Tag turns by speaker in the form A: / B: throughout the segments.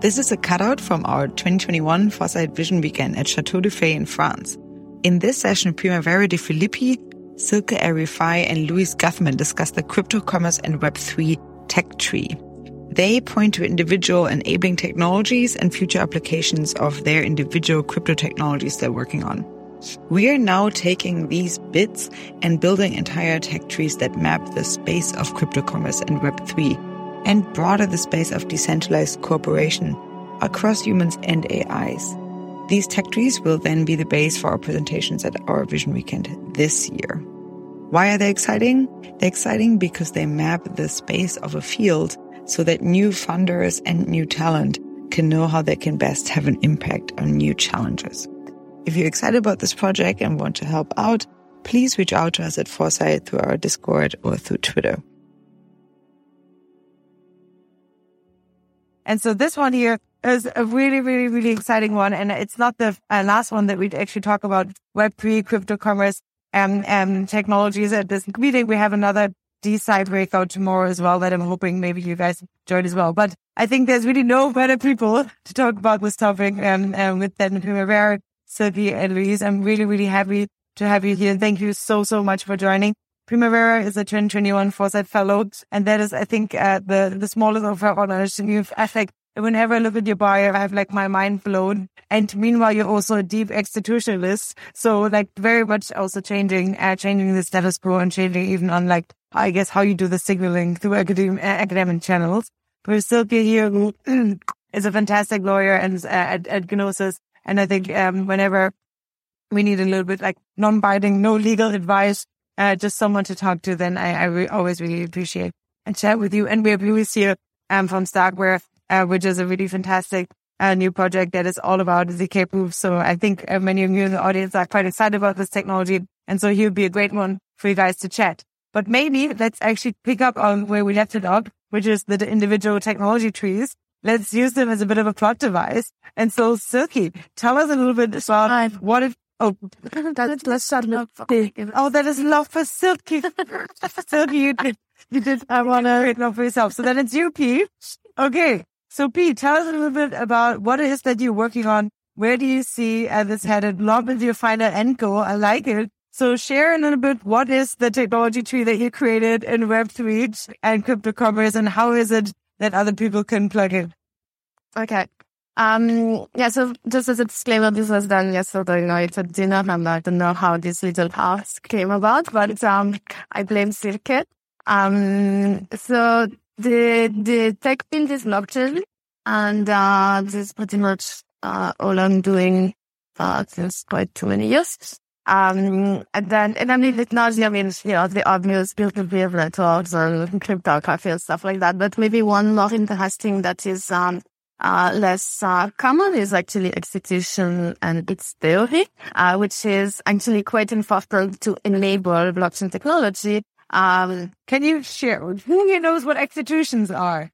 A: This is a cutout from our 2021 Foresight Vision Weekend at Chateau de Fay in France. In this session, Primavera de Filippi, Silke Elrifai, and Louis Guthmann discuss the crypto commerce and Web3 tech tree. They point to individual enabling technologies and future applications of their individual crypto technologies they're working on. We are now taking these bits and building entire tech trees that map the space of crypto commerce and Web3 and broader the space of decentralized cooperation across humans and AIs. These tech trees will then be the base for our presentations at our Vision Weekend this year. Why are they exciting? They're exciting because they map the space of a field so that new funders and new talent can know how they can best have an impact on new challenges. If you're excited about this project and want to help out, please reach out to us at Foresight through our Discord or through Twitter.
B: And so this one here is a really, really, really exciting one. And it's not the uh, last one that we'd actually talk about Web3, crypto commerce, and, and technologies at this meeting. We have another DeSci breakout tomorrow as well that I'm hoping maybe you guys join as well. But I think there's really no better people to talk about this topic um, um, with than Primavera Silke and Louis. I'm really, really happy to have you here. Thank you so, so much for joining. Primavera is a 2021 Foresight Fellow, and that is, I think, uh, the the smallest of our honors. You've, I think, whenever I look at your bio, I have like my mind blown. And meanwhile, you're also a deep institutionalist, so like very much also changing, uh, changing the status quo and changing even on like I guess how you do the signaling through academic, academic channels. But Silke here, is a fantastic lawyer and uh, at, at Gnosis, and I think um, whenever we need a little bit like non-binding, no legal advice, uh, just someone to talk to, then I, I re- always really appreciate and chat with you. And we have Louis here um, from Starkware, uh, which is a really fantastic uh, new project that is all about ZK proof. So I think uh, many of you in the audience are quite excited about this technology. And so he would be a great one for you guys to chat. But maybe let's actually pick up on where we left it off, which is the individual technology trees let's use them as a bit of a plot device. And so, Silke, tell us a little bit about what if. Oh,
C: that's, let's.
B: Oh, that is love for Silky. Silke, you did, you did. I want to create love for yourself. So then it's you, P. Okay. So, P, tell us a little bit about what it is that you're working on. Where do you see this headed? Love is your final end goal. I like it. So share a little bit what is the technology tree that you created in Web3 and crypto commerce and how is it that other people can plug in.
C: Okay. Um, yeah, so just as a disclaimer, this was done yesterday night at dinner, and I don't know how this little task came about, but um, I blame Silke. Um, so the the tech build is blockchain, and uh, this is pretty much uh, all I'm doing uh, since quite too many years. Um, and then, and I mean, technology, I mean, you know, the obvious peer-to-peer networks and cryptography and stuff like that. But maybe one more interesting that is, um, uh, less uh, common is actually execution and its theory, uh, which is actually quite important to enable blockchain technology.
B: Um, can you share who knows what executions are?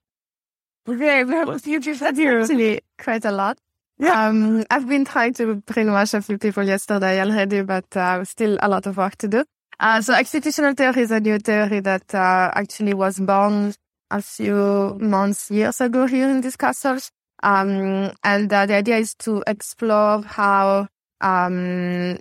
C: Okay, we have a you just actually quite a lot. Yeah. Um, I've been trying to brainwash a few people yesterday already, but uh, still a lot of work to do. Uh, so executional theory is a new theory that uh, actually was born a few months, years ago here in these castles. Um, and uh, the idea is to explore how, um,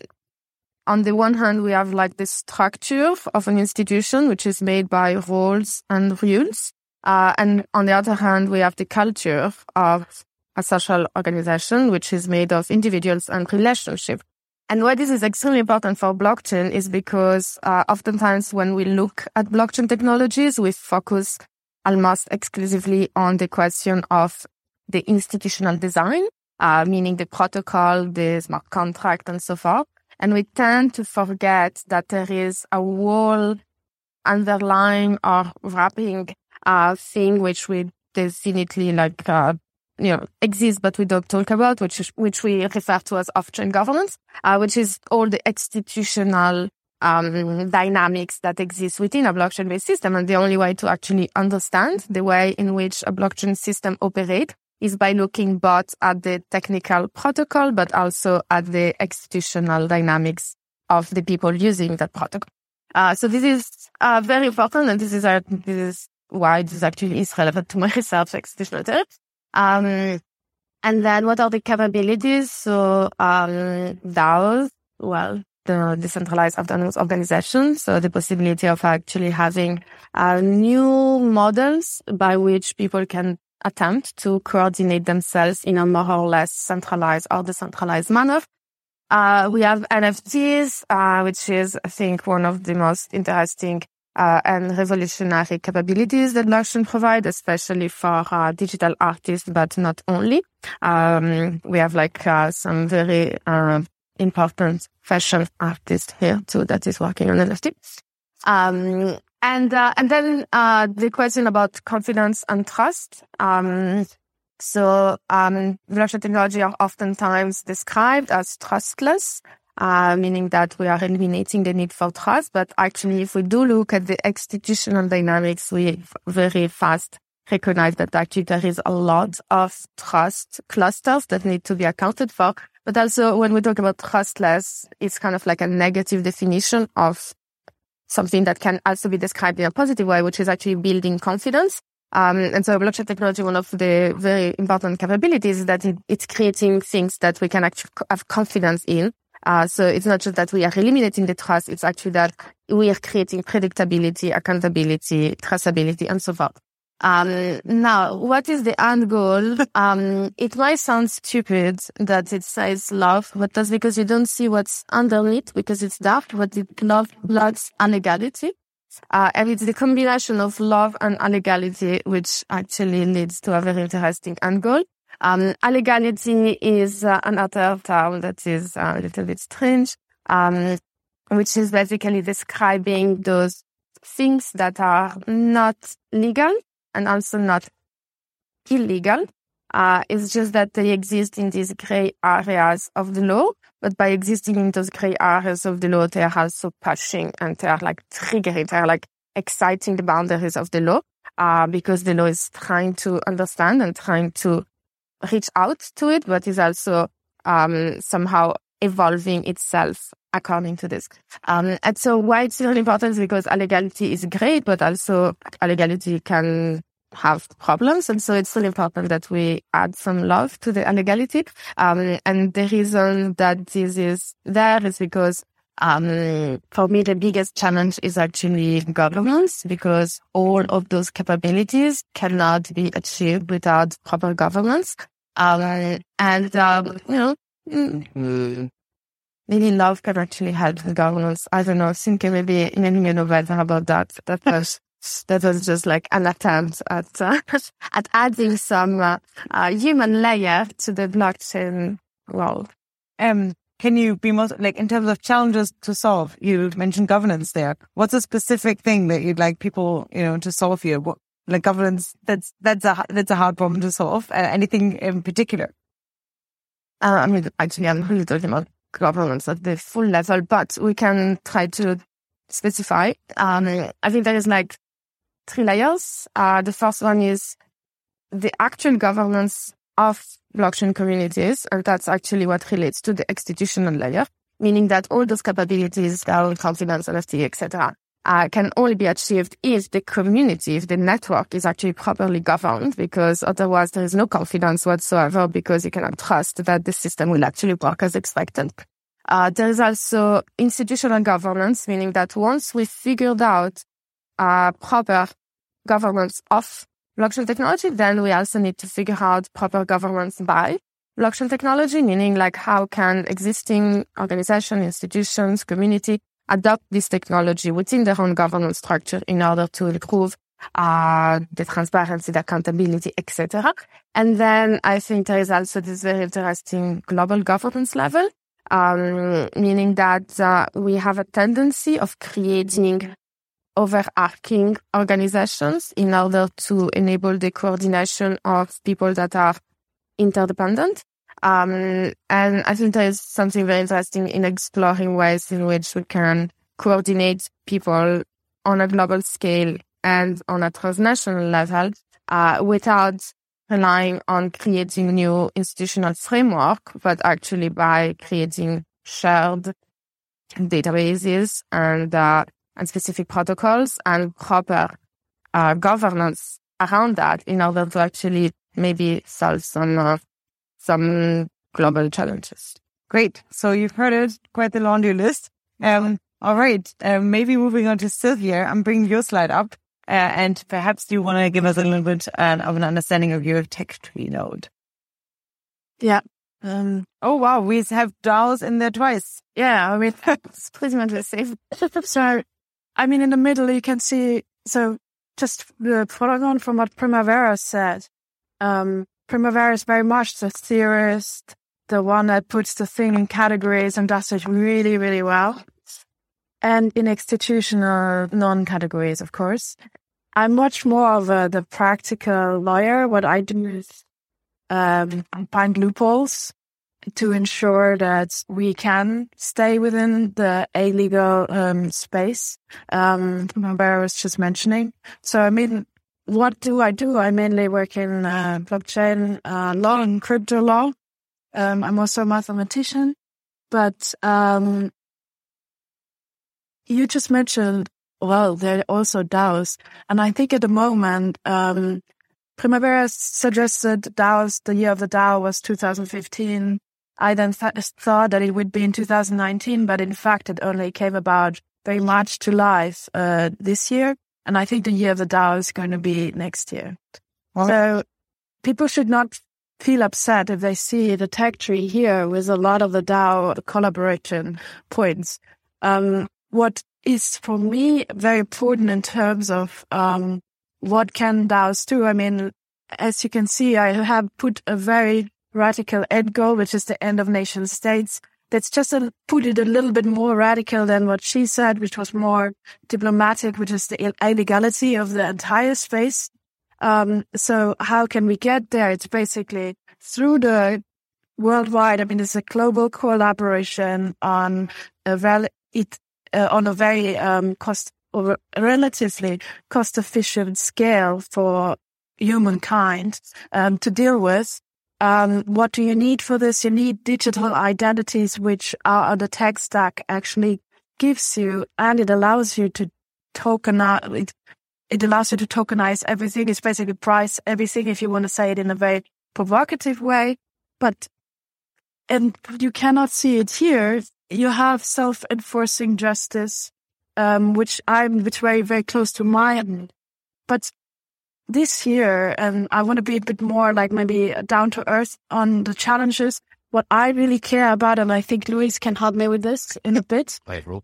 C: on the one hand, we have like the structure of an institution, which is made by rules and rules. Uh, and on the other hand, we have the culture of a social organization, which is made of individuals and relationships. And why this is extremely important for blockchain is because uh, oftentimes when we look at blockchain technologies, we focus almost exclusively on the question of the institutional design, uh, meaning the protocol, the smart contract, and so forth. And we tend to forget that there is a whole underlying or wrapping uh, thing which we definitely like uh, you know, exists, but we don't talk about, which which we refer to as off-chain governance, uh, which is all the institutional um, dynamics that exist within a blockchain-based system. And the only way to actually understand the way in which a blockchain system operates is by looking both at the technical protocol, but also at the institutional dynamics of the people using that protocol. Uh, so this is uh, very important, and this is, uh, this is why this actually is relevant to my research, institutional theory. Um, And then what are the capabilities? So, um, DAOs, well, the decentralized autonomous organization. So the possibility of actually having uh, new models by which people can attempt to coordinate themselves in a more or less centralized or decentralized manner. Uh, we have NFTs, uh, which is, I think, one of the most interesting uh, and revolutionary capabilities that blockchain provide, especially for uh, digital artists, but not only. Um, we have like uh, some very uh, important fashion artist here too that is working on NFT. Um, and uh, and then uh, the question about confidence and trust. Um, so um, blockchain technology are oftentimes described as trustless, uh, meaning that we are eliminating the need for trust. But actually, if we do look at the institutional dynamics, we very fast recognize that actually there is a lot of trust clusters that need to be accounted for. But also when we talk about trustless, it's kind of like a negative definition of something that can also be described in a positive way, which is actually building confidence. Um, and so blockchain technology, one of the very important capabilities is that it, it's creating things that we can actually have confidence in. Uh, so it's not just that we are eliminating the trust, it's actually that we are creating predictability, accountability, traceability, and so forth. Um, now, what is the end goal? Um, it might sound stupid that it says love, but that's because you don't see what's underneath because it's dark, but it love blocks alegality. Uh, and it's the combination of love and alegality, which actually leads to a very interesting end goal. Um, alegality is uh, another term that is uh, a little bit strange, um, which is basically describing those things that are not legal and also not illegal. Uh, it's just that they exist in these gray areas of the law, but by existing in those gray areas of the law, they are also pushing and they are like triggering, they are like exciting the boundaries of the law, uh, because the law is trying to understand and trying to reach out to it, but is also, um, somehow evolving itself according to this. Um, and so why it's really important is because alegality is great, but also alegality can have problems. And so it's really important that we add some love to the alegality. Um, and the reason that this is there is because um, for me, the biggest challenge is actually governance because all of those capabilities cannot be achieved without proper governance. Um, and, um, you know, maybe love can actually help the governance. I don't know. Think maybe in any novel about that. That was that was just like an attempt at uh, at adding some uh, uh, human layer to the blockchain world.
B: Um, can you be more like in terms of challenges to solve? You mentioned governance there. What's a specific thing that you'd like people, you know, to solve here? What like governance? That's that's a that's a hard problem to solve. Uh, anything in particular?
C: Uh, I mean, actually, I'm really talking about governance at the full level, but we can try to specify. Um, I think there is like three layers. Uh, the first one is the actual governance of blockchain communities, and that's actually what relates to the institutional layer, meaning that all those capabilities, DAO, confidence, NFT, etc., uh, can only be achieved if the community, if the network is actually properly governed, because otherwise there is no confidence whatsoever because you cannot trust that the system will actually work as expected. Uh, there is also institutional governance, meaning that once we figured out uh, proper governance of blockchain technology, then we also need to figure out proper governance by blockchain technology, meaning like how can existing organizations, institutions, community adopt this technology within their own governance structure in order to improve uh, the transparency, the accountability, etc. And then I think there is also this very interesting global governance level, um, meaning that uh, we have a tendency of creating overarching organizations in order to enable the coordination of people that are interdependent. Um, and I think there is something very interesting in exploring ways in which we can coordinate people on a global scale and on a transnational level uh, without relying on creating new institutional framework, but actually by creating shared databases and uh, and specific protocols and proper uh, governance around that in order to actually maybe solve some uh,
D: some global challenges.
B: Great. So you've heard it, quite the laundry list. Um, all right. Uh, maybe moving on to Sylvia, I'm bringing your slide up. Uh, and perhaps you want to give us a little bit uh, of an understanding of your tech tree node.
D: Yeah.
B: Um, oh, wow. We have DAOs in there twice.
D: Yeah. I mean, it's pretty much the same. so, I mean, in the middle, you can see, so just the following on from what Primavera said, um, Primavera is very much the theorist, the one that puts the thing in categories and does it really, really well. And in institutional non-categories, of course. I'm much more of a, the practical lawyer. What I do is um, find loopholes to ensure that we can stay within the a legal um, space. Um, Mabera was just mentioning. So, I mean, what do I do? I mainly work in uh, blockchain uh, law and crypto law. Um, I'm also a mathematician, but um, you just mentioned, well, there are also DAOs, and I think at the moment, um, Primavera suggested DAOs. The year of the DAO was 2015. I then th- thought that it would be in 2019, but in fact, it only came about very much to life uh, this year. And I think the year of the DAO is going to be next year. Well, so people should not feel upset if they see the tech tree here with a lot of the DAO collaboration points. Um, what is for me very important in terms of um, what can DAOs do? I mean, as you can see, I have put a very radical end goal, which is the end of nation states. That's just a, put it a little bit more radical than what she said, which was more diplomatic, which is the alegality of the entire space. Um, so how can we get there? It's basically through the worldwide. I mean, it's a global collaboration on a val- it, uh, on a very um, cost or relatively cost efficient scale for humankind um, to deal with. Um, what do you need for this? You need digital identities, which are on the tech stack actually gives you, and it allows you to tokenize. It, it allows you to tokenize everything. It's basically price everything, if you want to say it in a very provocative way. But and you cannot see it here. You have self-enforcing justice, um, which I'm, which very, very close to mine. But this year, and I want to be a bit more like maybe down to earth on the challenges. What I really care about, and I think Louis can help me with this in a bit,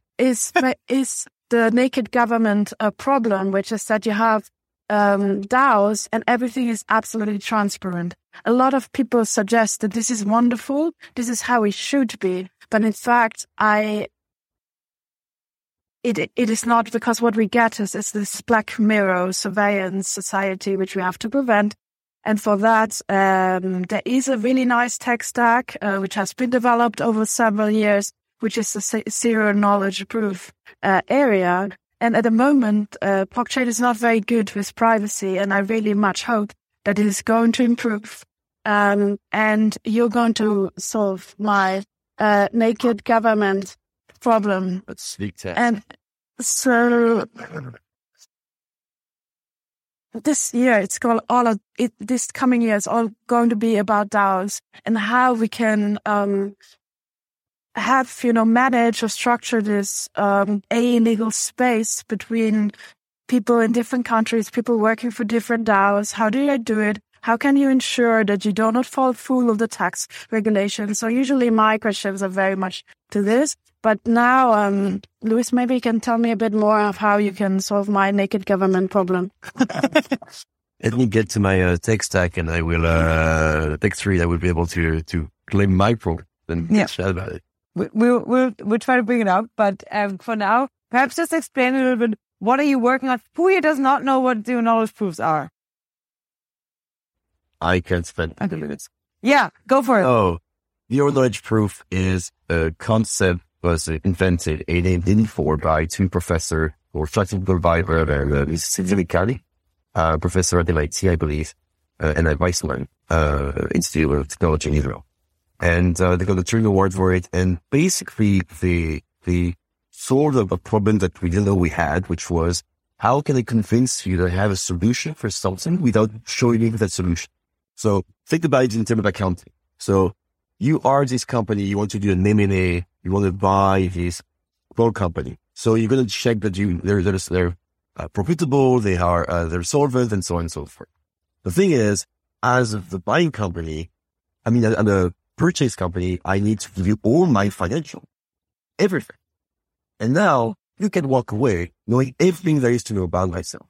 D: is is the naked government uh, problem, which is that you have um, DAOs and everything is absolutely transparent. A lot of people suggest that this is wonderful, this is how it should be, but in fact, I it it is not because what we get is, is this black mirror surveillance society which we have to prevent. And for that, um, there is a really nice tech stack uh, which has been developed over several years, which is the zero knowledge proof uh, area. And at the moment, uh, blockchain is not very good with privacy, and I really much hope that it is going to improve. Um, and you're going to solve my uh, naked government problem. And so this year it's called all of it. This coming year is all going to be about DAOs and how we can um, have you know manage or structure this um, a legal space between people in different countries, people working for different DAOs. How do I do it? How can you ensure that you do not fall fool of the tax regulations? So usually my questions are very much to this. But now, um, Louis, maybe you can tell me a bit more of how you can solve my naked government problem.
E: Let me get to my uh, tech stack and I will, uh, tech three, I will be able to, to claim my problem and yeah. chat about it.
B: We, we'll, we'll, we'll try to bring it up. But, um, for now, perhaps just explain a little bit. What are you working on? Who here does not know what zero knowledge proofs are?
E: I can spend 20 minutes.
B: Yeah, go for it.
E: Oh, zero knowledge proof is a concept was invented in 1884 by two professors or technical Mississippi County, uh, professor at MIT, I believe, uh, and at Weizmann, uh, Institute of Technology in Israel. And, uh, they got the Turing Award for it. And basically the, the sort of a problem that we didn't know we had, which was how can I convince you to have a solution for something without showing you that solution? So think about it in terms of accounting. So you are this company, you want to do an M&A, you want to buy this gold company. So you're going to check that you, they're, they're, they're uh, profitable, they are, uh, they're solvent and so on and so forth. The thing is, as the buying company, I mean, as a purchase company, I need to give you all my financial, everything. And now you can walk away knowing everything there is to know about myself.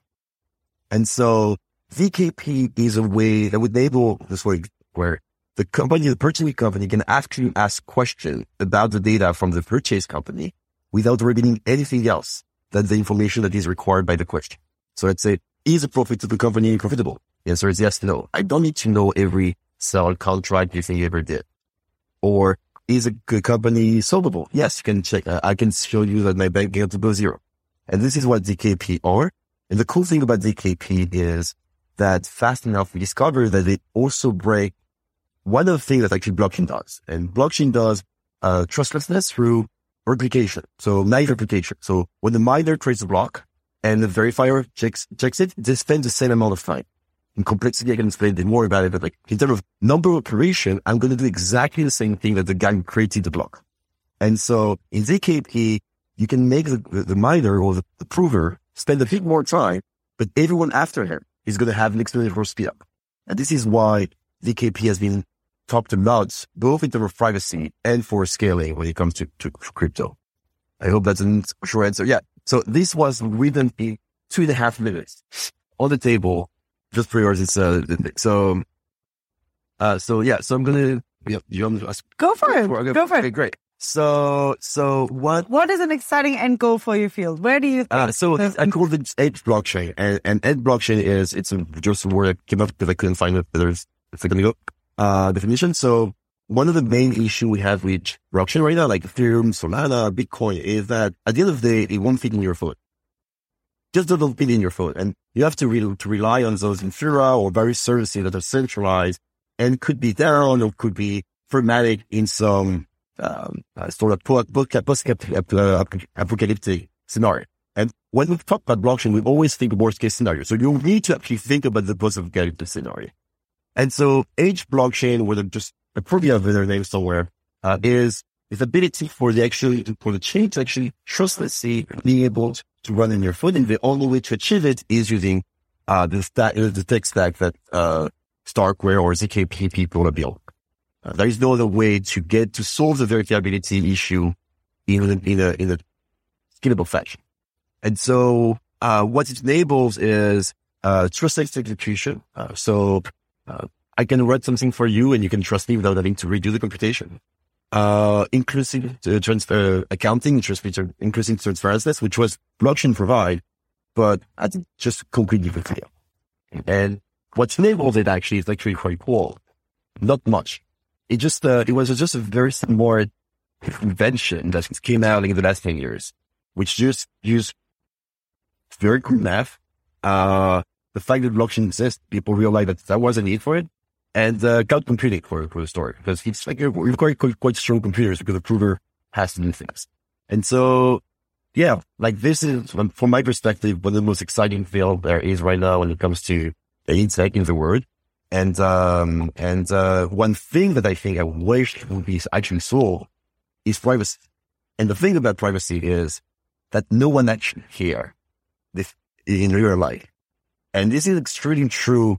E: And so ZKP is a way that would enable this way where the company, the purchasing company can actually ask questions about the data from the purchase company without revealing anything else than the information that is required by the question. So let's say, is a profit to the company profitable? The answer is yes, no. I don't need to know every sell contract you think you ever did. Or is a good company solvable? Yes, you can check. Uh, I can show you that my bank account goes zero. And this is what ZKP are. And the cool thing about ZKP is that fast enough we discovered that they also break one of the things that actually blockchain does. And blockchain does uh, trustlessness through replication. So nice replication. So when the miner trades a block and the verifier checks, checks it, they spend the same amount of time. In complexity, I can explain bit more about it, but like in terms of number of operation, I'm going to do exactly the same thing that the guy who created the block. And so in ZKP, you can make the, the miner or the, the prover spend a bit more time, but everyone after him is going to have an exponential speed up. And this is why ZKP has been talked about both in terms of privacy and for scaling when it comes to, to crypto. I hope that's a short answer. Yeah. So this was written in two and a half minutes on the table just for yours. It's, uh, so, uh, so yeah, so I'm going to, yeah, you want to ask?
B: Go for it. Go, go for
E: okay,
B: it.
E: Great. So, so what?
B: What is an exciting end goal for your field? Where do you?
E: Uh, so I call it edge blockchain, and, and edge blockchain is it's a, just a word I came up because I couldn't find it. There's a second ago uh, definition. So one of the main issue we have with blockchain right now, like Ethereum, Solana, Bitcoin, is that at the end of the day, it won't fit in your phone. Just doesn't fit in your phone, and you have to, re- to rely on those Infura or various services that are centralized and could be down or could be formatted in some um, uh, sort of post-apocalyptic scenario. And when we talk about blockchain, we always think worst case scenario. So you need to actually think about the post-apocalyptic scenario. And so Edge blockchain, with just a probably have their name somewhere, uh, is the ability for the actually for the chain to actually trustlessly be able to run in your phone. And the only way to achieve it is using uh, the stack, the tech stack that uh, Starkware or ZKP people have built. Uh, there is no other way to get to solve the verifiability issue in in a, in a scalable fashion. And so, uh, what it enables is, uh, trustless execution. Uh, so, uh, I can write something for you and you can trust me without having to redo the computation. Uh, inclusive uh, transfer accounting, transfer, inclusive transparency, which was blockchain provide, but I think just completely clear. And what enables it actually is actually quite cool. Not much it just uh, it was just a very smart invention that came out in the last 10 years, which just used very cool math. Uh, the fact that blockchain exists, people realized that there was a need for it and, uh, cloud computing for, for the story because it's like you've quite, quite, quite strong computers because the prover has to do things. And so, yeah, like this is from my perspective, one of the most exciting field there is right now when it comes to tech in the world. And, um, and, uh, one thing that I think I wish would be actually solved is privacy. And the thing about privacy is that no one actually here in real life. And this is extremely true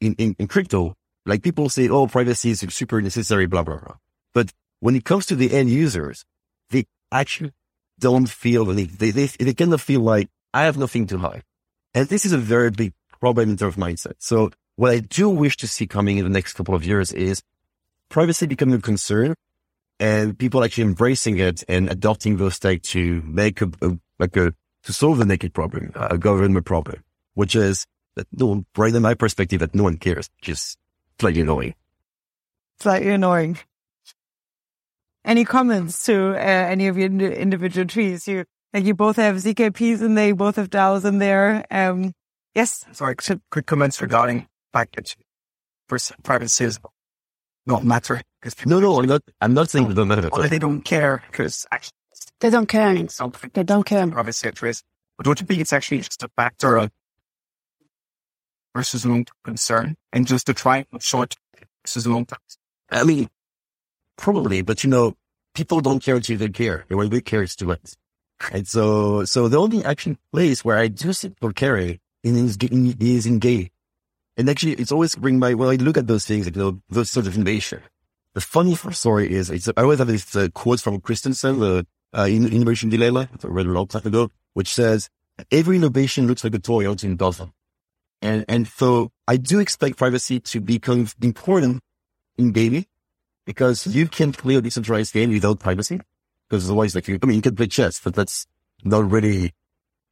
E: in, in, in crypto. Like people say, oh, privacy is super necessary, blah, blah, blah. But when it comes to the end users, they actually don't feel the need. They, they, they kind of feel like I have nothing to hide. And this is a very big problem in terms of mindset. So what I do wish to see coming in the next couple of years is privacy becoming a concern and people actually embracing it and adopting those tech to make a, a like a, to solve the naked problem, a government problem, which is that no one, right in my perspective, that no one cares, just slightly annoying.
B: Slightly annoying. Any comments to uh, any of your individual trees? You like you both have ZKPs and they both have DAOs in there. Um, yes.
F: Sorry, quick comments regarding package for privacy is not matter because
E: no, no, I'm not. I'm not saying they don't matter.
F: Well, they don't care because actually
C: they don't care. Something they don't care.
F: Privacy at risk. But don't you think it's actually just a factor of versus long term concern and just to try short versus long term?
E: I mean, probably, but you know, people don't care until they care. And when we care, it's too late. And so, so the only actually place where I do see people caring is, is in gay. And actually, it's always bring my, when I look at those things, you know, those sort of innovation. The funny story is, it's, I always have this uh, quote from Christensen, the uh, innovation dilemma, I read a long time ago, which says, every innovation looks like a toy until it doesn't. And, and so I do expect privacy to become important in gaming because you can't play a decentralized game without privacy. Because otherwise, like, you, I mean, you can play chess, but that's not really,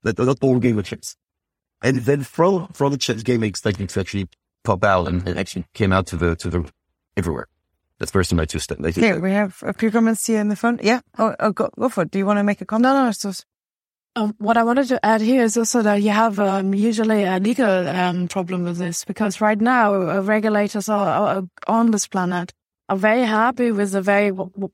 E: that, not all game of chess. And then from, from the chess game, I expect it to actually pop out and, and actually came out to the, to the everywhere. That's first in my two steps.
B: Yeah, we have a few comments here in the front. Yeah. Oh, oh go, go for it. Do you want to make a comment?
D: No, no, it's just, um, what I wanted to add here is also that you have um, usually a legal um, problem with this because right now uh, regulators are, are, on this planet are very happy with the very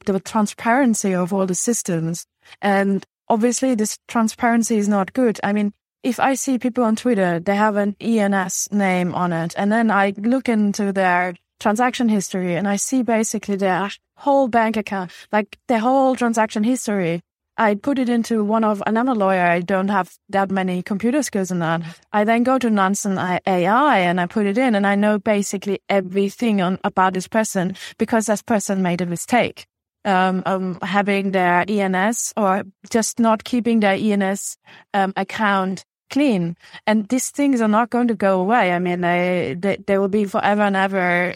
D: the transparency of all the systems, and obviously this transparency is not good. I mean, if I see people on Twitter, they have an ENS name on it, and then I look into their transaction history and I see basically their whole bank account, like their whole transaction history I put it into one of, and I'm a lawyer. I don't have that many computer skills in that. I then go to Nansen AI and I put it in and I know basically everything on about this person because this person made a mistake. Um, um, having their ENS or just not keeping their ENS um, account clean. And these things are not going to go away. I mean, they, they, they will be forever and ever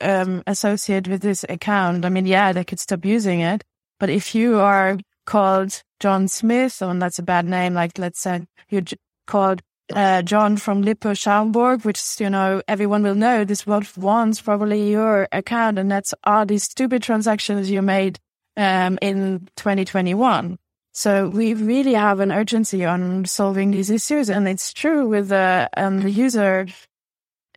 D: um, associated with this account. I mean, yeah, they could stop using it. But if you are called John Smith, and that's a bad name. Like, let's say you're called uh, John from Lippe Schaumburg, which, you know, everyone will know this world once probably your account. And that's all these stupid transactions you made um, in 2021. So we really have an urgency on solving these issues. And it's true with the, um, the user.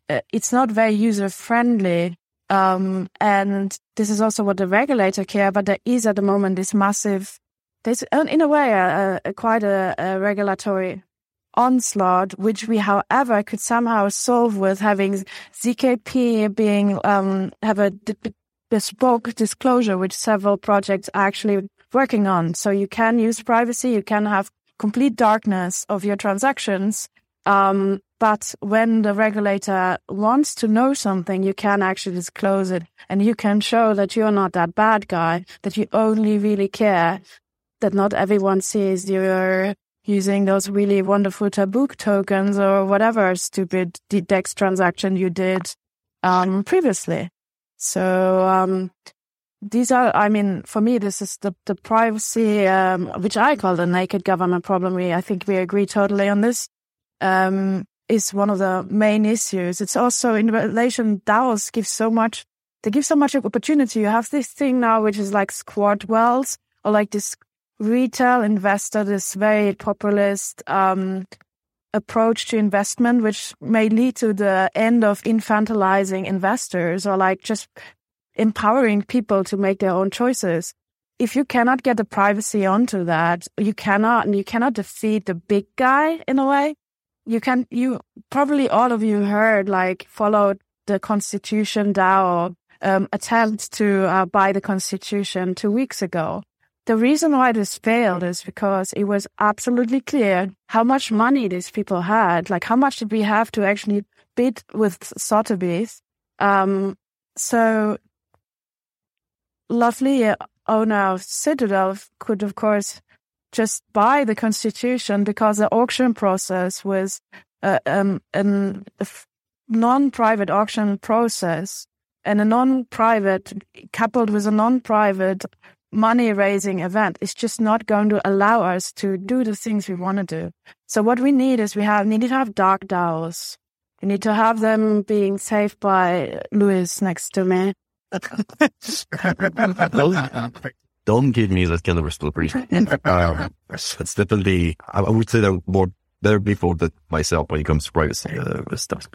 D: Uh, it's not very user friendly. Um, and this is also what the regulator care, but there is at the moment this massive there's in a way a, a quite a, a, regulatory onslaught, which we, however, could somehow solve with having ZKP being um, have a bespoke disclosure, which several projects are actually working on. So you can use privacy, you can have complete darkness of your transactions. Um, but when the regulator wants to know something, you can actually disclose it and you can show that you're not that bad guy, that you only really care that not everyone sees you're using those really wonderful Tabooq tokens or whatever stupid DEX transaction you did um, previously. So um, these are, I mean, for me, this is the, the privacy, um, which I call the naked government problem. We, I think we agree totally on this. Um, is one of the main issues. It's also in relation, DAOs give so much, they give so much opportunity. You have this thing now, which is like squad wells or like this retail investor, this very populist um, approach to investment, which may lead to the end of infantilizing investors or like just empowering people to make their own choices. If you cannot get the privacy onto that, you cannot, you cannot defeat the big guy in a way. You can, you probably all of you heard, like, followed the Constitution DAO um, attempt to uh, buy the Constitution two weeks ago. The reason why this failed is because it was absolutely clear how much money these people had. Like, how much did we have to actually bid with Sotheby's? Um, so, lovely owner of Citadel could, of course, just buy the constitution because the auction process was uh, um, a non-private auction process and a non-private coupled with a non-private money raising event is just not going to allow us to do the things we want to do. So what we need is we have need to have dark DAOs. We need to have them being saved by Louis next to me.
E: don't, give me that kind of responsibility. um, it's definitely, I would say that more better people than myself when it comes to privacy uh, stuff.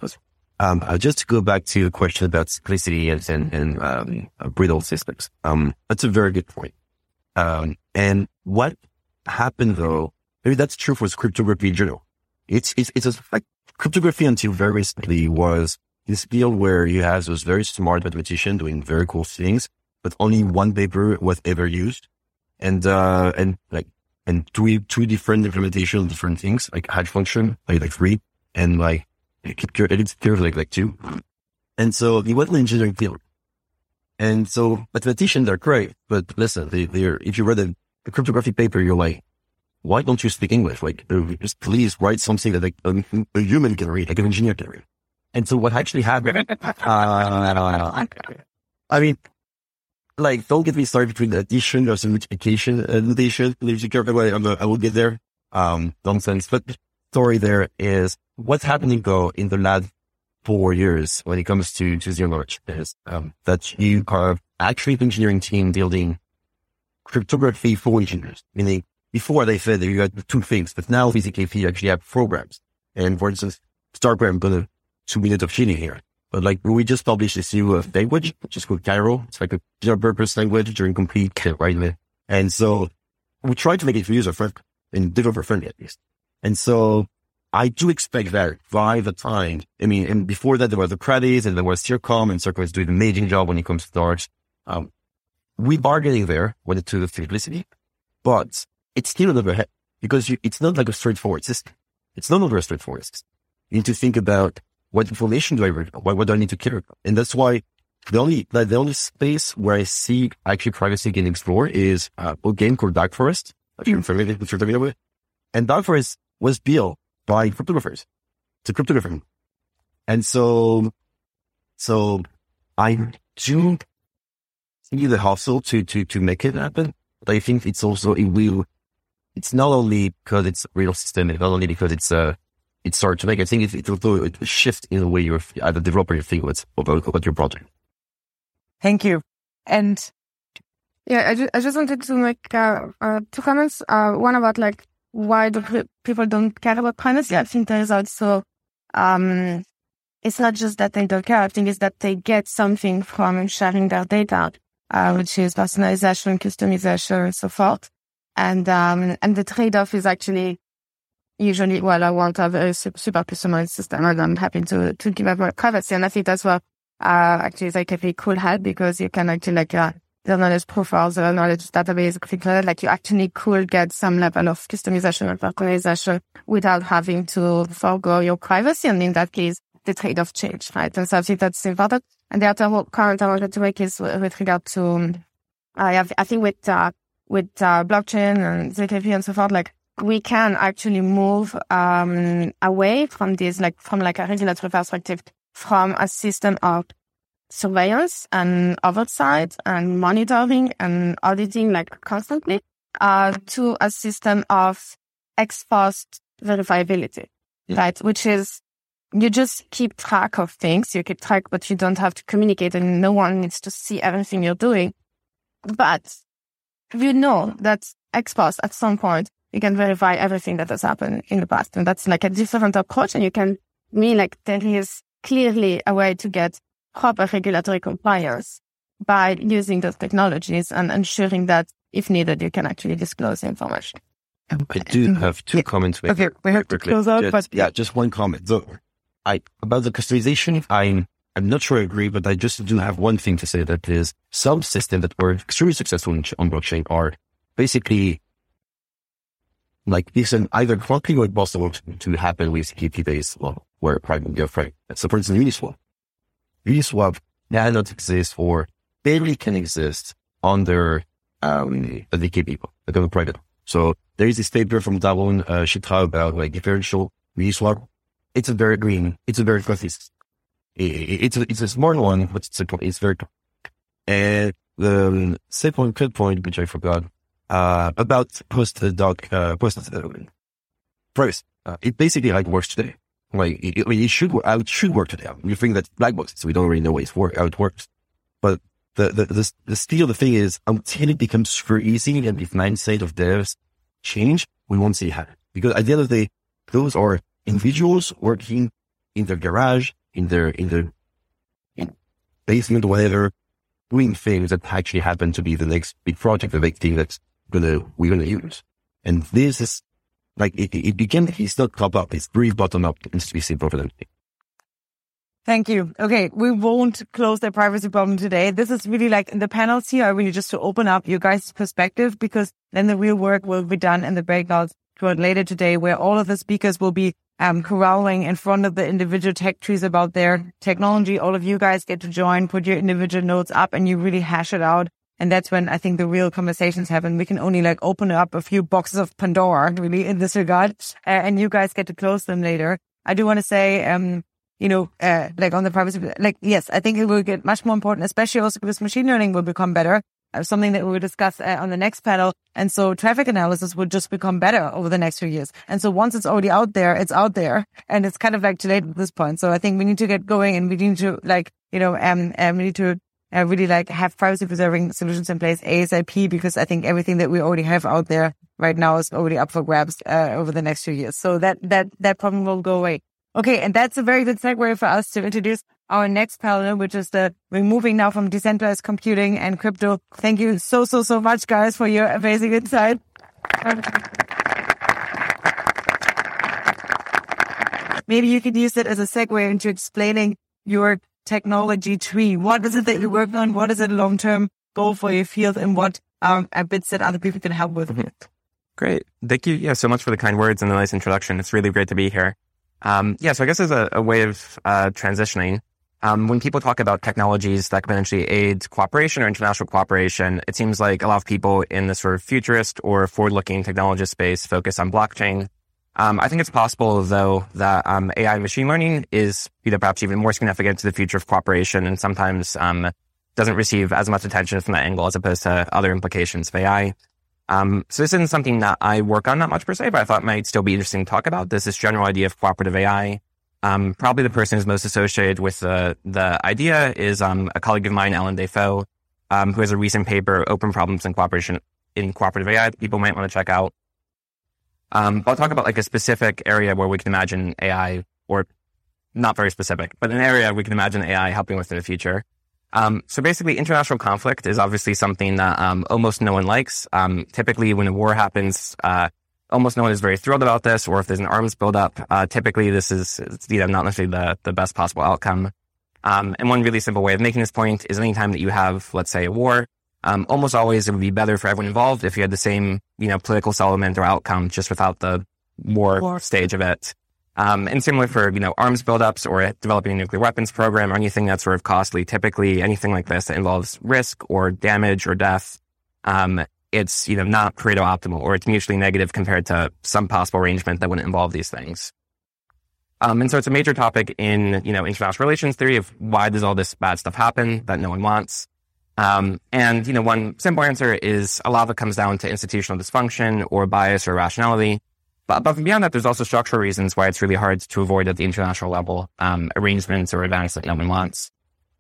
E: Um, uh, just to go back to the question about simplicity and, and, um, uh, brittle systems. Um, that's a very good point. Um, and what happened though, maybe that's true for cryptography in general. It's, it's, it's a, like cryptography until very recently was this field where you have those very smart mathematicians doing very cool things, but only one paper was ever used. And, uh, and like, and two, two different implementations, of different things, like hash function, like, like three and like, it curve like, like two. And so he went the engineering field. And so mathematicians are great, but listen, they, they're, if you read a, a cryptographic paper, you're like, why don't you speak English? Like, just please write something that like, a, a, human can read, like an engineer can read. And so what actually happened, uh, I mean, like, don't get me started between the addition or multiplication uh, notation. If you care I will get there. Um, nonsense. But story there is what's happening though in the last four years when it comes to, to zero knowledge is um, that you are actually the engineering team building cryptography for engineers, meaning before they said that you had two things, but now physically you actually have programs. And for instance, Starkware, I'm going to two minutes of cheating here. But like we just published this new uh, language, which is called Cairo. It's like a general purpose language Turing complete right? And so we try to make it user friendly and developer friendly at least. And so I do expect that by the time, I mean, and before that, there was the credits and there was CIRCOM and CIRCOM is doing an amazing job when it comes to storage. Um, we are getting there when it to the simplicity, but it's still an overhead because you, it's not like a straightforward system. It's not over a straightforward system. You need to think about what information do I read? What, what do I need to care about? And that's why the only, like, the only space where I see actually privacy can explore is uh, a game called Dark Forest. You're familiar, you're familiar with. And Dark Forest was built by cryptographers to cryptography. And so, so I do see the hustle to, to, to make it happen. But I think it's also, it will, it's not only because it's a real system, it's not only because it's a, it's hard to make, I think it, it will do a shift in the way you're, as a developer, you think about, about, about your project.
B: Thank you. And
C: yeah, I just, I just wanted to make uh, uh, two comments. Uh, one about like why do people don't care about privacy? I think there is also, um, it's not just that they don't care. I think it's that they get something from sharing their data, uh, which is personalization, customization, and so forth. And, um, and the trade-off is actually usually, well, I want to have a super customized system and I'm happy to, to give up my privacy. And I think that's what, uh, actually ZKP could help because you can actually like, uh, the knowledge profiles, the knowledge database, things like that, like you actually could get some level of customization and personalization without having to forego your privacy. And in that case, the trade-off change, right? And so I think that's important. And the other comment I wanted to make is with regard to, um, I, have, I think with, uh, with, uh, blockchain and ZKP and so forth, like we can actually move, um, away from this, like from like a regulatory perspective, from a system of surveillance and oversight and monitoring and auditing like constantly uh, to a system of ex post verifiability, yeah. right? Which is you just keep track of things. You keep track, but you don't have to communicate and no one needs to see everything you're doing. But you know that ex post at some point you can verify everything that has happened in the past. And that's like a different approach. And you can mean like there is clearly a way to get proper regulatory compliance by using those technologies and ensuring that if needed, you can actually disclose the information.
E: I do mm-hmm. have two yeah. comments.
B: Okay, we have to close out,
E: just,
B: but
E: yeah, just one comment. So, I about the customization, I'm I'm not sure I agree, but I just do have one thing to say that is some systems that were extremely successful on blockchain are basically like this and either likely or possible to happen with KP based law where private go free. So for instance, Uniswap. Uniswap cannot exist or barely can exist under um, the DK people, like on private. So there is this paper from Tarun uh, Chitra about like differential Uniswap. It's a very green, it's a very fuzzy. It's a, it's a smart one, but it's, a, it's very, and the second good point, which I forgot, uh, about post doc, uh, post uh, price. Uh, it basically like works today. Like it, I mean, it should should work today. We think that black box, so we don't really know it's work, how it works. But the the the, the the thing is until it becomes super easy and the mindset of devs change, we won't see it happen. Because at the end of the day, those are individuals working in their garage, in their in their in basement, whatever, doing things that actually happen to be the next big project, the big thing that's gonna we're gonna use. And this is like it, it began, it's not top up, it's brief bottom up. It needs to be simple for them.
B: Thank you. Okay. We won't close the privacy problem today. This is really like the panels here are really just to open up your guys' perspective because then the real work will be done in the breakouts toward later today where all of the speakers will be um, corralling in front of the individual tech trees about their technology. All of you guys get to join, put your individual notes up and you really hash it out. And that's when I think the real conversations happen. We can only like open up a few boxes of Pandora really in this regard. Uh, and you guys get to close them later. I do want to say, um, you know, uh, like on the privacy, like, yes, I think it will get much more important, especially also because machine learning will become better. Uh, something that we will discuss uh, on the next panel. And so traffic analysis would just become better over the next few years. And so once it's already out there, it's out there and it's kind of like too late at this point. So I think we need to get going and we need to like, you know, um, um we need to uh, really like have privacy preserving solutions in place ASAP because I think everything that we already have out there right now is already up for grabs uh, over the next few years. So that, that, that problem will go away. Okay. And that's a very good segue for us to introduce our next panel, which is the we're moving now from decentralized computing and crypto. Thank you so, so, so much, guys, for your amazing insight. Maybe you could use it as a segue into explaining your technology tree. What is it that you work on? What is a long-term goal for your field and what um, bits that other people can help with? Mm-hmm.
G: Great. Thank you yeah, so much for the kind words and the nice introduction. It's really great to be here. Um, yeah, so I guess as a, a way of uh, transitioning, um, when people talk about technologies that could potentially aid cooperation or international cooperation, it seems like a lot of people in the sort of futurist or forward-looking technology space focus on blockchain. Um, I think it's possible, though, that um, AI machine learning is you know, perhaps even more significant to the future of cooperation and sometimes um, doesn't receive as much attention from that angle as opposed to other implications of AI. Um, so this isn't something that I work on that much per se, but I thought might still be interesting to talk about. This this general idea of cooperative AI. Um, probably the person who's most associated with the, the idea is um, a colleague of mine, Allan Dafoe, um, who has a recent paper, Open Problems in Cooperation in Cooperative AI, that people might want to check out. Um, I'll talk about like a specific area where we can imagine AI, or not very specific, but an area we can imagine AI helping with in the future. Um, so basically, international conflict is obviously something that um, almost no one likes. Um, typically, when a war happens, uh, almost no one is very thrilled about this, or if there's an arms buildup, uh, typically this is, you know, not necessarily the, the best possible outcome. Um, and one really simple way of making this point is anytime that you have, let's say, a war, um, almost always it would be better for everyone involved if you had the same, you know, political settlement or outcome just without the war, war. stage of it. Um, and similar for, you know, arms buildups or developing a nuclear weapons program or anything that's sort of costly, typically anything like this that involves risk or damage or death, um, it's, you know, not Pareto optimal or it's mutually negative compared to some possible arrangement that wouldn't involve these things. Um, and so it's a major topic in, you know, international relations theory of why does all this bad stuff happen that no one wants? Um, and, you know, one simple answer is a lot of it comes down to institutional dysfunction or bias or rationality. But, but beyond that, there's also structural reasons why it's really hard to avoid at the international level, um, arrangements or events that no one wants.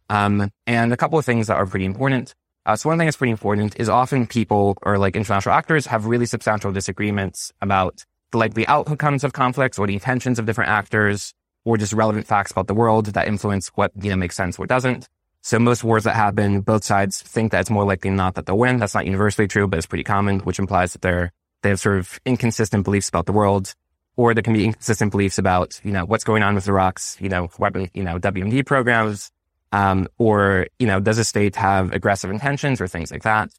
G: Um, and a couple of things that are pretty important. Uh, so one thing that's pretty important is often people or like international actors have really substantial disagreements about the likely outcomes of conflicts or the intentions of different actors or just relevant facts about the world that influence what, you know, makes sense, what doesn't. So most wars that happen, both sides think that it's more likely than not that they'll win. That's not universally true, but it's pretty common, which implies that they're, they have sort of inconsistent beliefs about the world. Or there can be inconsistent beliefs about, you know, what's going on with Iraq's, you know, weapon, you know, WMD programs, um, or, you know, does a state have aggressive intentions or things like that?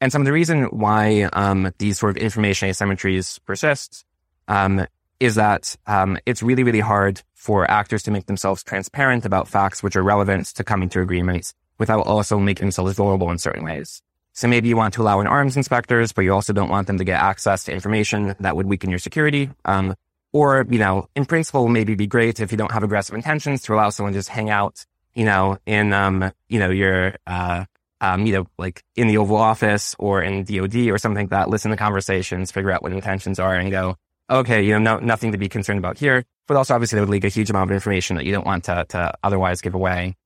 G: And some of the reason why um, these sort of information asymmetries persist um, is that um, it's really, really hard for actors to make themselves transparent about facts which are relevant to coming to agreements without also making themselves vulnerable in certain ways. So maybe you want to allow in arms inspectors, but you also don't want them to get access to information that would weaken your security. Um, or, you know, in principle, maybe be great if you don't have aggressive intentions to allow someone to just hang out you know, in, um, you know, your, uh, um, you know, like in the Oval Office or in DOD or something like that, listen to conversations, figure out what intentions are and go, okay, you know, no, nothing to be concerned about here. But also obviously that would leak a huge amount of information that you don't want to, to otherwise give away.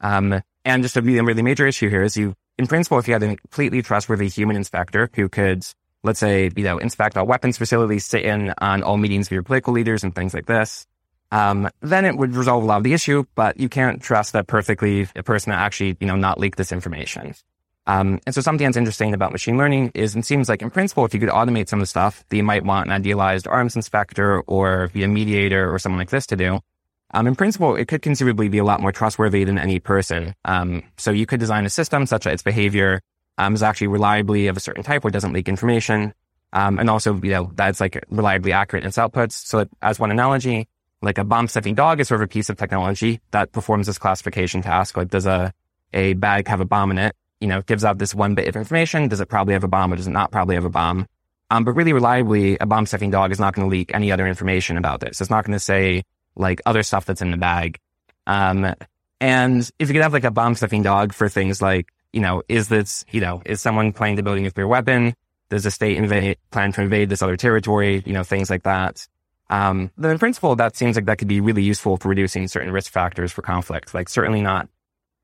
G: Um, and just a really, really major issue here is you, in principle, if you had a completely trustworthy human inspector who could, let's say, you know, inspect all weapons facilities, sit in on all meetings of your political leaders and things like this, um, then it would resolve a lot of the issue, but you can't trust that perfectly a person to actually, you know, not leak this information. Um, and so something that's interesting about machine learning is it seems like in principle, if you could automate some of the stuff that you might want an idealized arms inspector or be a mediator or someone like this to do, Um, in principle, it could conceivably be a lot more trustworthy than any person. Um, so you could design a system such that its behavior um, is actually reliably of a certain type or doesn't leak information. Um, and also, you know, that's like reliably accurate in its outputs. So as one analogy, like a bomb sniffing dog is sort of a piece of technology that performs this classification task. Like does a, a bag have a bomb in it? You know, gives out this one bit of information. Does it probably have a bomb or does it not probably have a bomb? Um, but really reliably, a bomb sniffing dog is not going to leak any other information about this. It's not going to say like other stuff that's in the bag. Um, and if you could have like a bomb sniffing dog for things like, you know, is this, you know, is someone planning to build a nuclear weapon? Does the state invade, plan to invade this other territory? You know, things like that. Um, then in principle, that seems like that could be really useful for reducing certain risk factors for conflict. Like certainly not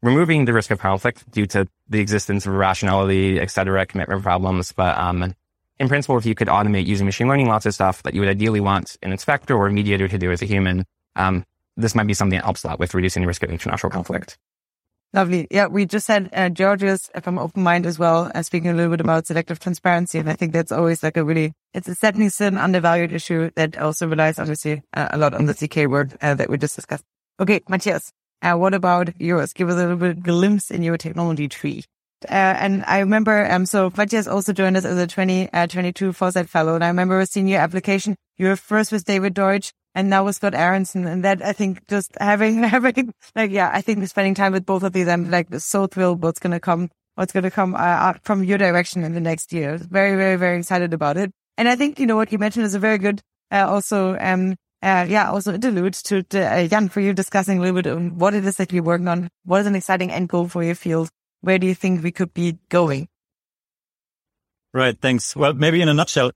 G: removing the risk of conflict due to the existence of irrationality, et cetera, commitment problems. But, um, in principle, if you could automate using machine learning lots of stuff that you would ideally want an inspector or a mediator to do as a human, um, this might be something that helps a lot with reducing the risk of international conflict.
B: Lovely. Yeah, we just had uh, Georgios from OpenMined as well, uh, speaking a little bit about selective transparency. And I think that's always like a really, it's a certainly an undervalued issue that also relies obviously uh, a lot on the ZK word uh, that we just discussed. Okay, Matthias, uh, what about yours? Give us a little bit glimpse in your technology tree. Uh, and I remember, um, so Matthias also joined us as a 2022 Foresight Fellow. And I remember seeing your application. You were first with David Deutsch and now with Scott Aaronson. And that I think just having, having like, yeah, I think spending time with both of these, I'm like so thrilled what's going to come, what's going to come uh, from your direction in the next year. Very, very, very excited about it. And I think, you know, what you mentioned is a very good, uh, also, um, uh, yeah, also interlude to, to uh, Jan for you discussing a little bit on what it is that you're working on. What is an exciting end goal for your field? Where do you think we could be going?
H: Right. Thanks. Well, maybe in a nutshell,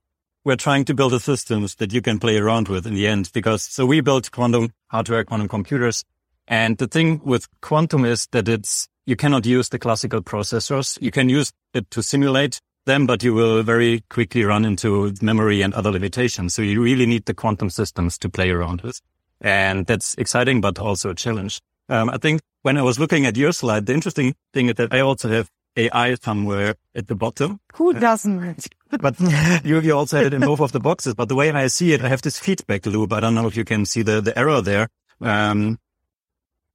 H: we're trying to build a systems that you can play around with in the end because so we built quantum hardware, quantum computers. And the thing with quantum is that it's, you cannot use the classical processors. You can use it to simulate them, but you will very quickly run into memory and other limitations. So you really need the quantum systems to play around with. And that's exciting, but also a challenge. Um, I think when I was looking at your slide, the interesting thing is that I also have AI somewhere at the bottom.
B: Who doesn't?
H: but you, you also had it in both of the boxes. But the way I see it, I have this feedback loop. I don't know if you can see the, the error there. Um,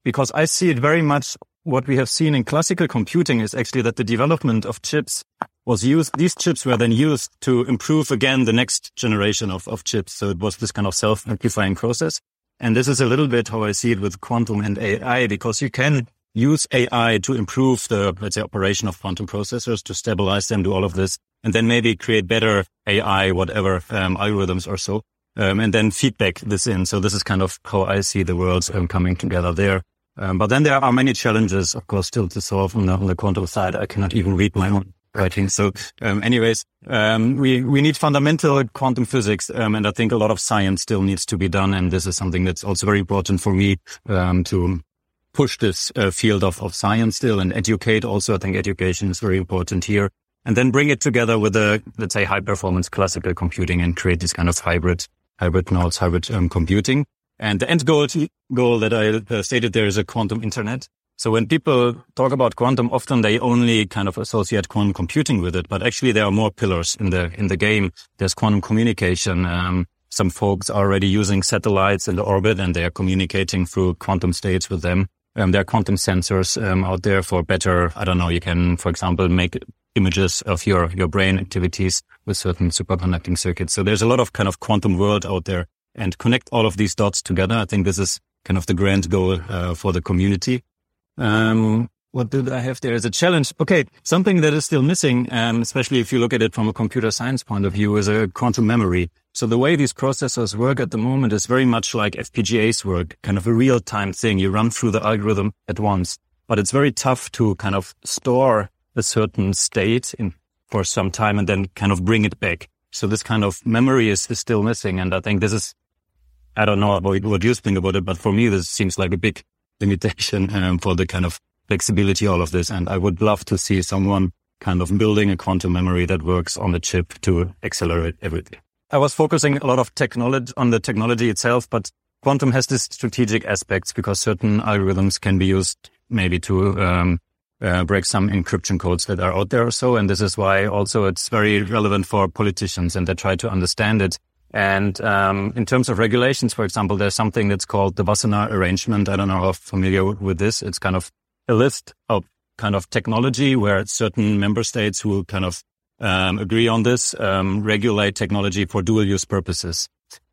H: because I see it very much what we have seen in classical computing is actually that the development of chips was used, these chips were then used to improve again the next generation of, of chips. So it was this kind of self-amplifying process. And this is a little bit how I see it with quantum and AI, because you can use AI to improve the, let's say, operation of quantum processors to stabilize them, do all of this, and then maybe create better AI, whatever, um, algorithms or so. Um, and then feedback this in. So this is kind of how I see the worlds um, coming together there. Um, but then there are many challenges, of course, still to solve on the, on the quantum side. I cannot even read my own writing. So, um, anyways, um, we, we need fundamental quantum physics. Um, and I think a lot of science still needs to be done. And this is something that's also very important for me, um, to push this uh, field of, of science still and educate. Also, I think education is very important here. And then bring it together with a, let's say, high performance classical computing and create this kind of hybrid, hybrid nodes, hybrid um, computing. And the end goal, goal that I uh, stated there is a quantum internet. So when people talk about quantum, often they only kind of associate quantum computing with it, but actually there are more pillars in the, in the game. There's quantum communication. Um, some folks are already using satellites in the orbit and they are communicating through quantum states with them. Um, there are quantum sensors um, out there for better. I don't know. You can, for example, make images of your your brain activities with certain superconducting circuits. So there's a lot of kind of quantum world out there, and connect all of these dots together. I think this is kind of the grand goal uh, for the community. Um, what did I have there as a challenge? Okay, something that is still missing, um, especially if you look at it from a computer science point of view, is a quantum memory. So the way these processors work at the moment is very much like FPGAs work, kind of a real time thing. You run through the algorithm at once, but it's very tough to kind of store a certain state in for some time and then kind of bring it back. So this kind of memory is, is still missing. And I think this is, I don't know what, what you think about it, but for me, this seems like a big limitation um, for the kind of flexibility, all of this. And I would love to see someone kind of building a quantum memory that works on the chip to accelerate everything. I was focusing a lot of technology on the technology itself, but quantum has this strategic aspects because certain algorithms can be used maybe to um, uh, break some encryption codes that are out there or so. And this is why also it's very relevant for politicians and they try to understand it And um, in terms of regulations, for example, there's something that's called the Wassenaar Arrangement. I don't know how familiar with this. It's kind of a list of kind of technology where certain member states who kind of um, agree on this um, regulate technology for dual use purposes.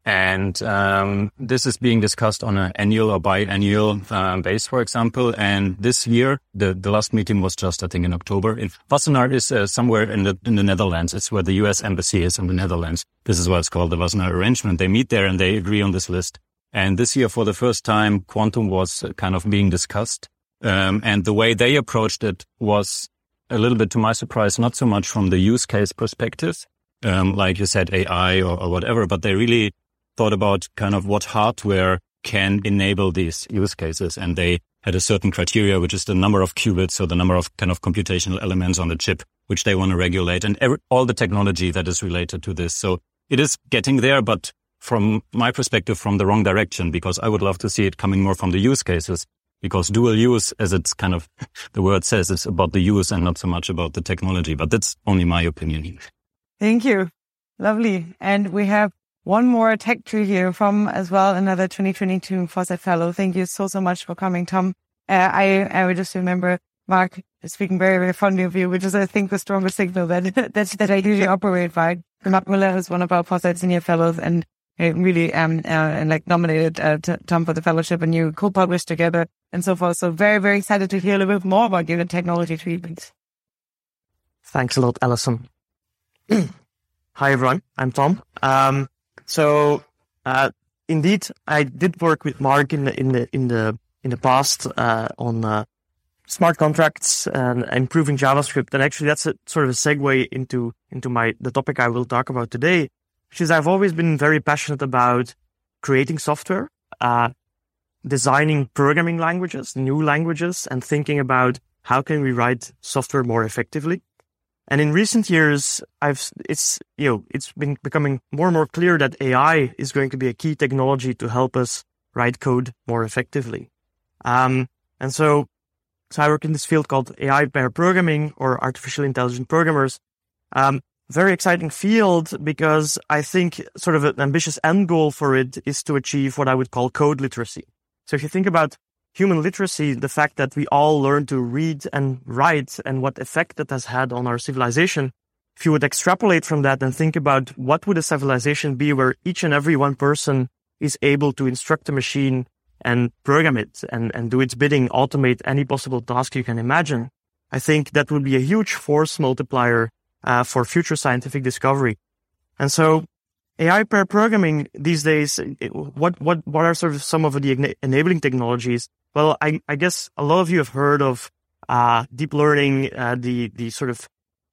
H: And um, this is being discussed on an annual or biannual uh, base, for example. And this year, the, the last meeting was just, I think, in October. In Wassenaar is uh, somewhere in the in the Netherlands. It's where the U.S. embassy is in the Netherlands. This is why it's called the Wassenaar Arrangement. They meet there and they agree on this list. And this year, for the first time, quantum was uh, kind of being discussed. Um, and the way they approached it was a little bit to my surprise, not so much from the use case perspective, um, like you said, AI or, or whatever, but they really thought about kind of what hardware can enable these use cases. And they had a certain criteria, which is the number of qubits, so the number of kind of computational elements on the chip, which they want to regulate and every, all the technology that is related to this. So it is getting there, but from my perspective, from the wrong direction, because I would love to see it coming more from the use cases because dual use, as it's kind of the word says, is about the use and not so much about the technology. But that's only my opinion.
B: Thank you. Lovely. And we have one more tech here from as well another 2022 Foresight Fellow. Thank you so, so much for coming, Tom. Uh, I, I would just remember Mark speaking very, very fondly of you, which is, I think, the strongest signal that, that, that I usually operate by. Mark Miller is one of our Foresight Senior Fellows and really, um, uh, and like nominated, uh, Tom for the fellowship and you co-published together and so forth. So very, very excited to hear a little bit more about your technology treatments.
I: Thanks a lot, Allison. Hi, everyone. I'm Tom. Um, so, uh, indeed, I did work with Mark in the, in the, in the, in the past, uh, on, uh, smart contracts and improving JavaScript. And actually that's a sort of a segue into, into my, the topic I will talk about today, which is I've always been very passionate about creating software, uh, designing programming languages, new languages, and thinking about how can we write software more effectively. And in recent years, I've, it's, you know, it's been becoming more and more clear that AI is going to be a key technology to help us write code more effectively. Um, and so, so I work in this field called AI pair programming or artificial intelligent programmers. Um, very exciting field because I think sort of an ambitious end goal for it is to achieve what I would call code literacy. So if you think about human literacy, the fact that we all learn to read and write and what effect that has had on our civilization, if you would extrapolate from that and think about what would a civilization be where each and every one person is able to instruct a machine and program it and, and do its bidding, automate any possible task you can imagine, I think that would be a huge force multiplier uh, for future scientific discovery. And so AI pair programming these days, what, what, what are sort of some of the enabling technologies well, I, I guess a lot of you have heard of uh, deep learning, uh, the the sort of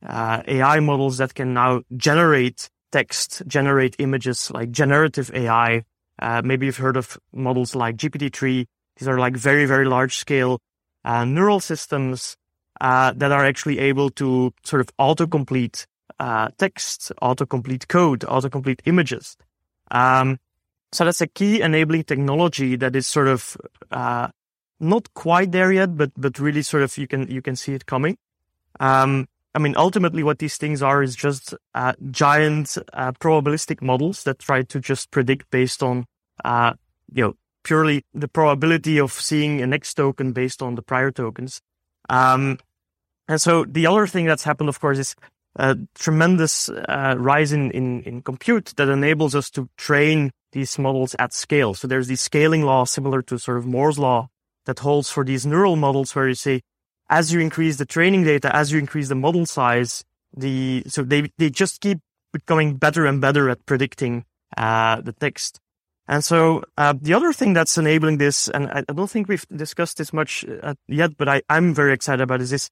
I: uh, AI models that can now generate text, generate images, like generative AI. Uh, maybe you've heard of models like GPT-3. These are like very very large scale uh, neural systems uh, that are actually able to sort of autocomplete uh, text, autocomplete code, autocomplete images. Um, so that's a key enabling technology that is sort of uh, not quite there yet, but but really sort of you can you can see it coming. Um, I mean, ultimately, what these things are is just uh, giant uh, probabilistic models that try to just predict based on uh, you know purely the probability of seeing a next token based on the prior tokens. Um, and so the other thing that's happened, of course, is a tremendous uh, rise in, in, in compute that enables us to train these models at scale. So there's the scaling law similar to sort of Moore's law that holds for these neural models where you say, as you increase the training data, as you increase the model size, the, so they, they just keep becoming better and better at predicting, uh, the text. And so, uh, the other thing that's enabling this, and I, I don't think we've discussed this much uh, yet, but I, I'm very excited about is this,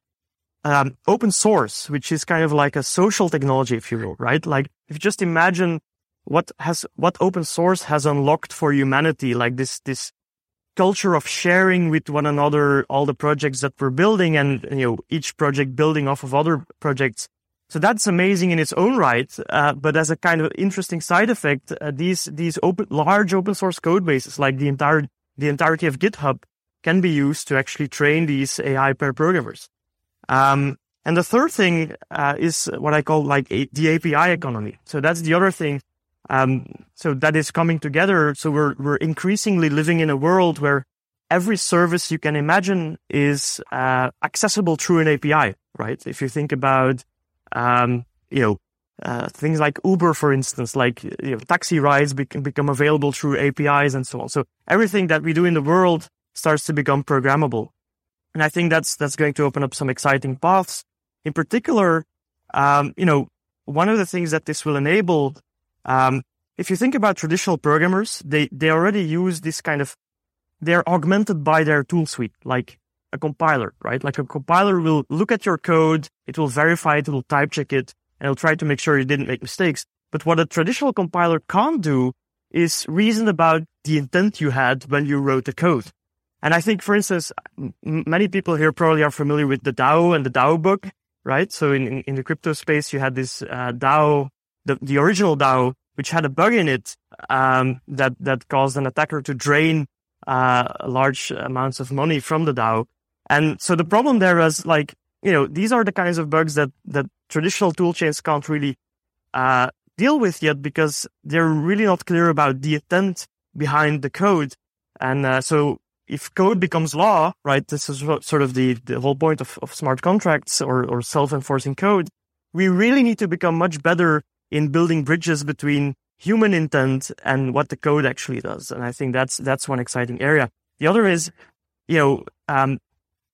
I: um, open source, which is kind of like a social technology, if you will, right? Like if you just imagine what has, what open source has unlocked for humanity, like this, this culture of sharing with one another all the projects that we're building and you know each project building off of other projects. So that's amazing in its own right uh, but as a kind of interesting side effect uh, these these open large open source code bases like the entire the entirety of github can be used to actually train these ai pair programmers. Um, and the third thing uh, is what i call like a, the api economy. So that's the other thing um, so that is coming together. So we're we're increasingly living in a world where every service you can imagine is uh, accessible through an API, right? If you think about, um, you know, uh, things like Uber, for instance, like you know, taxi rides be- become available through APIs and so on. So everything that we do in the world starts to become programmable, and I think that's that's going to open up some exciting paths. In particular, um, you know, one of the things that this will enable, um, if you think about traditional programmers, they they already use this kind of they're augmented by their tool suite, like a compiler, right? Like a compiler will look at your code, it will verify it, it will type check it, and it'll try to make sure you didn't make mistakes. But what a traditional compiler can't do is reason about the intent you had when you wrote the code. And I think, for instance, many people here probably are familiar with the DAO and the DAO bug, right? So in, in the crypto space, you had this uh, DAO, the, the original DAO, which had a bug in it um, that that caused an attacker to drain uh, large amounts of money from the DAO. And so the problem there was like, you know, these are the kinds of bugs that, that traditional toolchains can't really, uh, deal with yet because they're really not clear about the intent behind the code. And, uh, so if code becomes law, right, this is sort of the, the whole point of, of smart contracts or, or self-enforcing code. We really need to become much better in building bridges between human intent and what the code actually does. And I think that's, that's one exciting area. The other is, you know, um,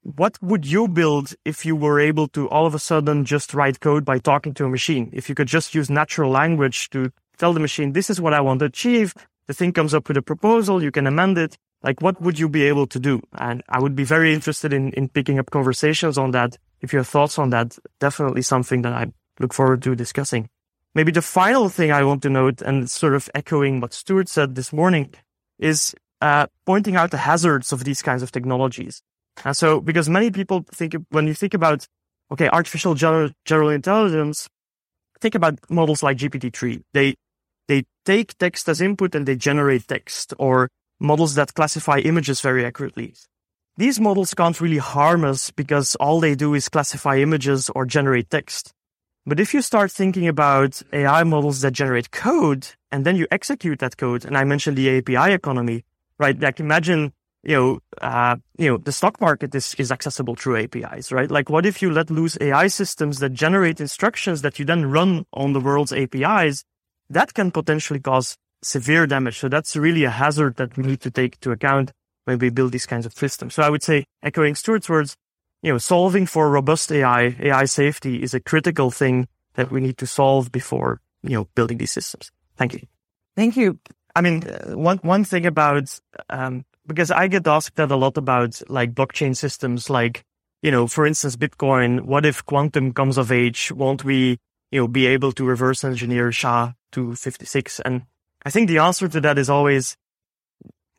I: what would you build if you were able to all of a sudden just write code by talking to a machine? If you could just use natural language to tell the machine, this is what I want to achieve. The thing comes up with a proposal. You can amend it. Like, what would you be able to do? And I would be very interested in, in picking up conversations on that. If you have thoughts on that, definitely something that I look forward to discussing. Maybe the final thing I want to note, and sort of echoing what Stuart said this morning, is uh, pointing out the hazards of these kinds of technologies. And so, because many people think when you think about, okay, artificial general, general intelligence, think about models like GPT-3. They, they take text as input and they generate text or models that classify images very accurately. These models can't really harm us because all they do is classify images or generate text. But if you start thinking about AI models that generate code and then you execute that code, and I mentioned the API economy, right? Like imagine, you know, uh, you know, the stock market is, is accessible through APIs, right? Like what if you let loose AI systems that generate instructions that you then run on the world's APIs? That can potentially cause severe damage. So that's really a hazard that we need to take into account when we build these kinds of systems. So I would say, echoing Stuart's words, you know, solving for robust AI, AI safety is a critical thing that we need to solve before, you know, building these systems. Thank you.
B: Thank you.
I: I mean, one, one thing about, um, because I get asked that a lot about like blockchain systems, like, you know, for instance, Bitcoin, what if quantum comes of age? Won't we, you know, be able to reverse engineer SHA 256? And I think the answer to that is always,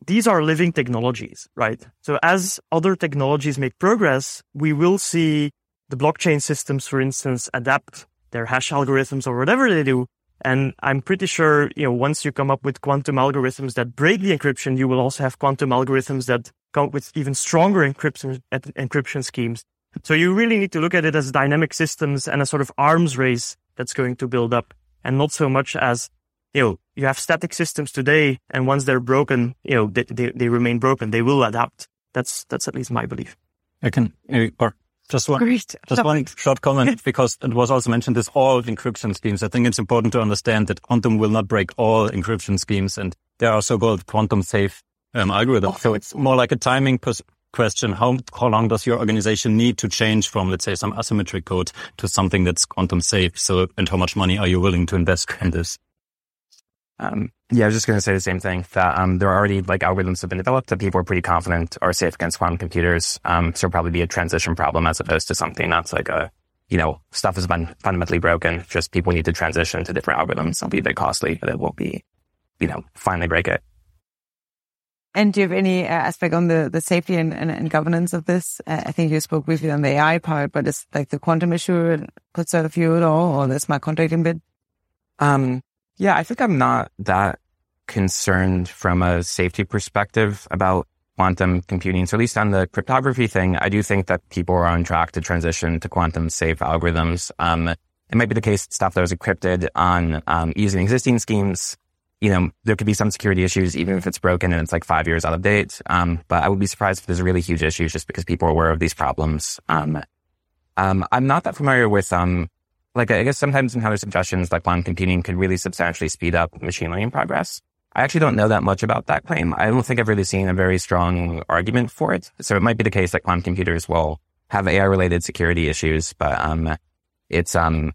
I: these are living technologies, right? So as other technologies make progress, we will see the blockchain systems, for instance, adapt their hash algorithms or whatever they do. And I'm pretty sure, you know, once you come up with quantum algorithms that break the encryption, you will also have quantum algorithms that come with even stronger encryption, encryption schemes. So you really need to look at it as dynamic systems and a sort of arms race that's going to build up and not so much as you know, you have static systems today, and once they're broken, you know, they, they, they remain broken. They will adapt. That's that's at least my belief.
H: I can, or just one, Great. just one short comment because it was also mentioned this all encryption schemes. I think it's important to understand that quantum will not break all encryption schemes, and there are so-called quantum safe um, algorithms. Oh. So it's more like a timing pers- question. How how long does your organization need to change from, let's say, some asymmetric code to something that's quantum safe? So, and how much money are you willing to invest in this?
G: Um, yeah, I was just going to say the same thing that um, there are already like algorithms have been developed that people are pretty confident are safe against quantum computers. Um, so probably be a transition problem as opposed to something that's like a, you know, stuff has been fundamentally broken. Just people need to transition to different algorithms. It'll be a bit costly, but it won't be, you know, finally break it.
B: And do you have any uh, aspect on the, the safety and, and, and governance of this? Uh, I think you spoke briefly on the AI part, but it's like the quantum issue concern you at all, or the smart contracting bit?
G: Um, yeah, I think I'm not that concerned from a safety perspective about quantum computing. So at least on the cryptography thing, I do think that people are on track to transition to quantum safe algorithms. Um, it might be the case stuff that was encrypted on um, using existing schemes you know, there could be some security issues, even if it's broken and it's like five years out of date. Um, but I would be surprised if there's really huge issues just because people are aware of these problems. Um, um, I'm not that familiar with, um, like, I guess sometimes in there's suggestions like quantum computing could really substantially speed up machine learning progress. I actually don't know that much about that claim. I don't think I've really seen a very strong argument for it. So it might be the case that quantum computers will have AI related security issues, but, um, it's, um,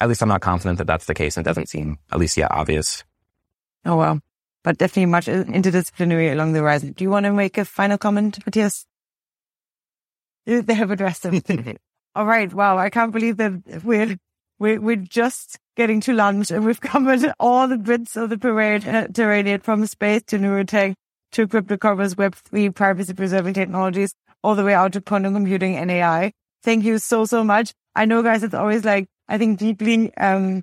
G: at least I'm not confident that that's the case. And it doesn't seem, at least yet, obvious.
B: Oh, well, but definitely much interdisciplinary along the horizon. Do you want to make a final comment, Matthias? They have addressed them. All right. Wow. I can't believe that we're, we're, we're just getting to lunch and we've covered all the bits of the parade, uh, from space to neurotech to cryptocurrencies, Web3, privacy preserving technologies, all the way out to quantum computing and AI. Thank you so, so much. I know guys, it's always like, I think deeply, um,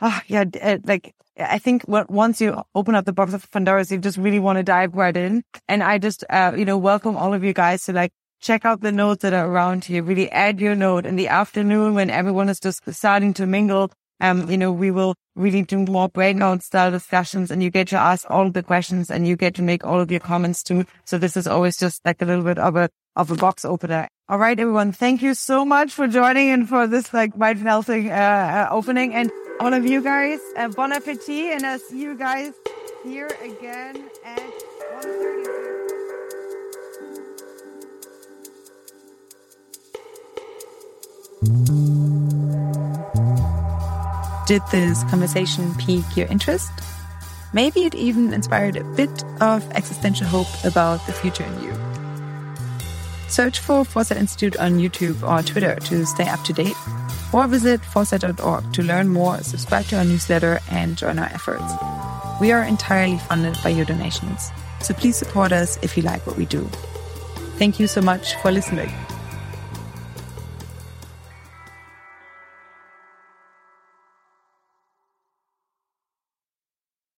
B: oh, yeah, uh, like I think what, once you open up the box of Pandora's, you just really want to dive right in. And I just, uh, you know, welcome all of you guys to like check out the notes that are around here. Really add your note in the afternoon when everyone is just starting to mingle. Um, you know, we will really do more breakout style discussions and you get to ask all the questions and you get to make all of your comments too. So this is always just like a little bit of a, of a box opener. All right, everyone. Thank you so much for joining and for this like wide melting, uh, uh, opening and all of you guys. Uh, bon appetit, and I'll see you guys here again at 1.30.
A: Did this conversation pique your interest? Maybe it even inspired a bit of existential hope about the future in you. Search for Foresight Institute on YouTube or Twitter to stay up to date or visit foresight.org to learn more, subscribe to our newsletter, and join our efforts. We are entirely funded by your donations, so please support us if you like what we do. Thank you so much for listening.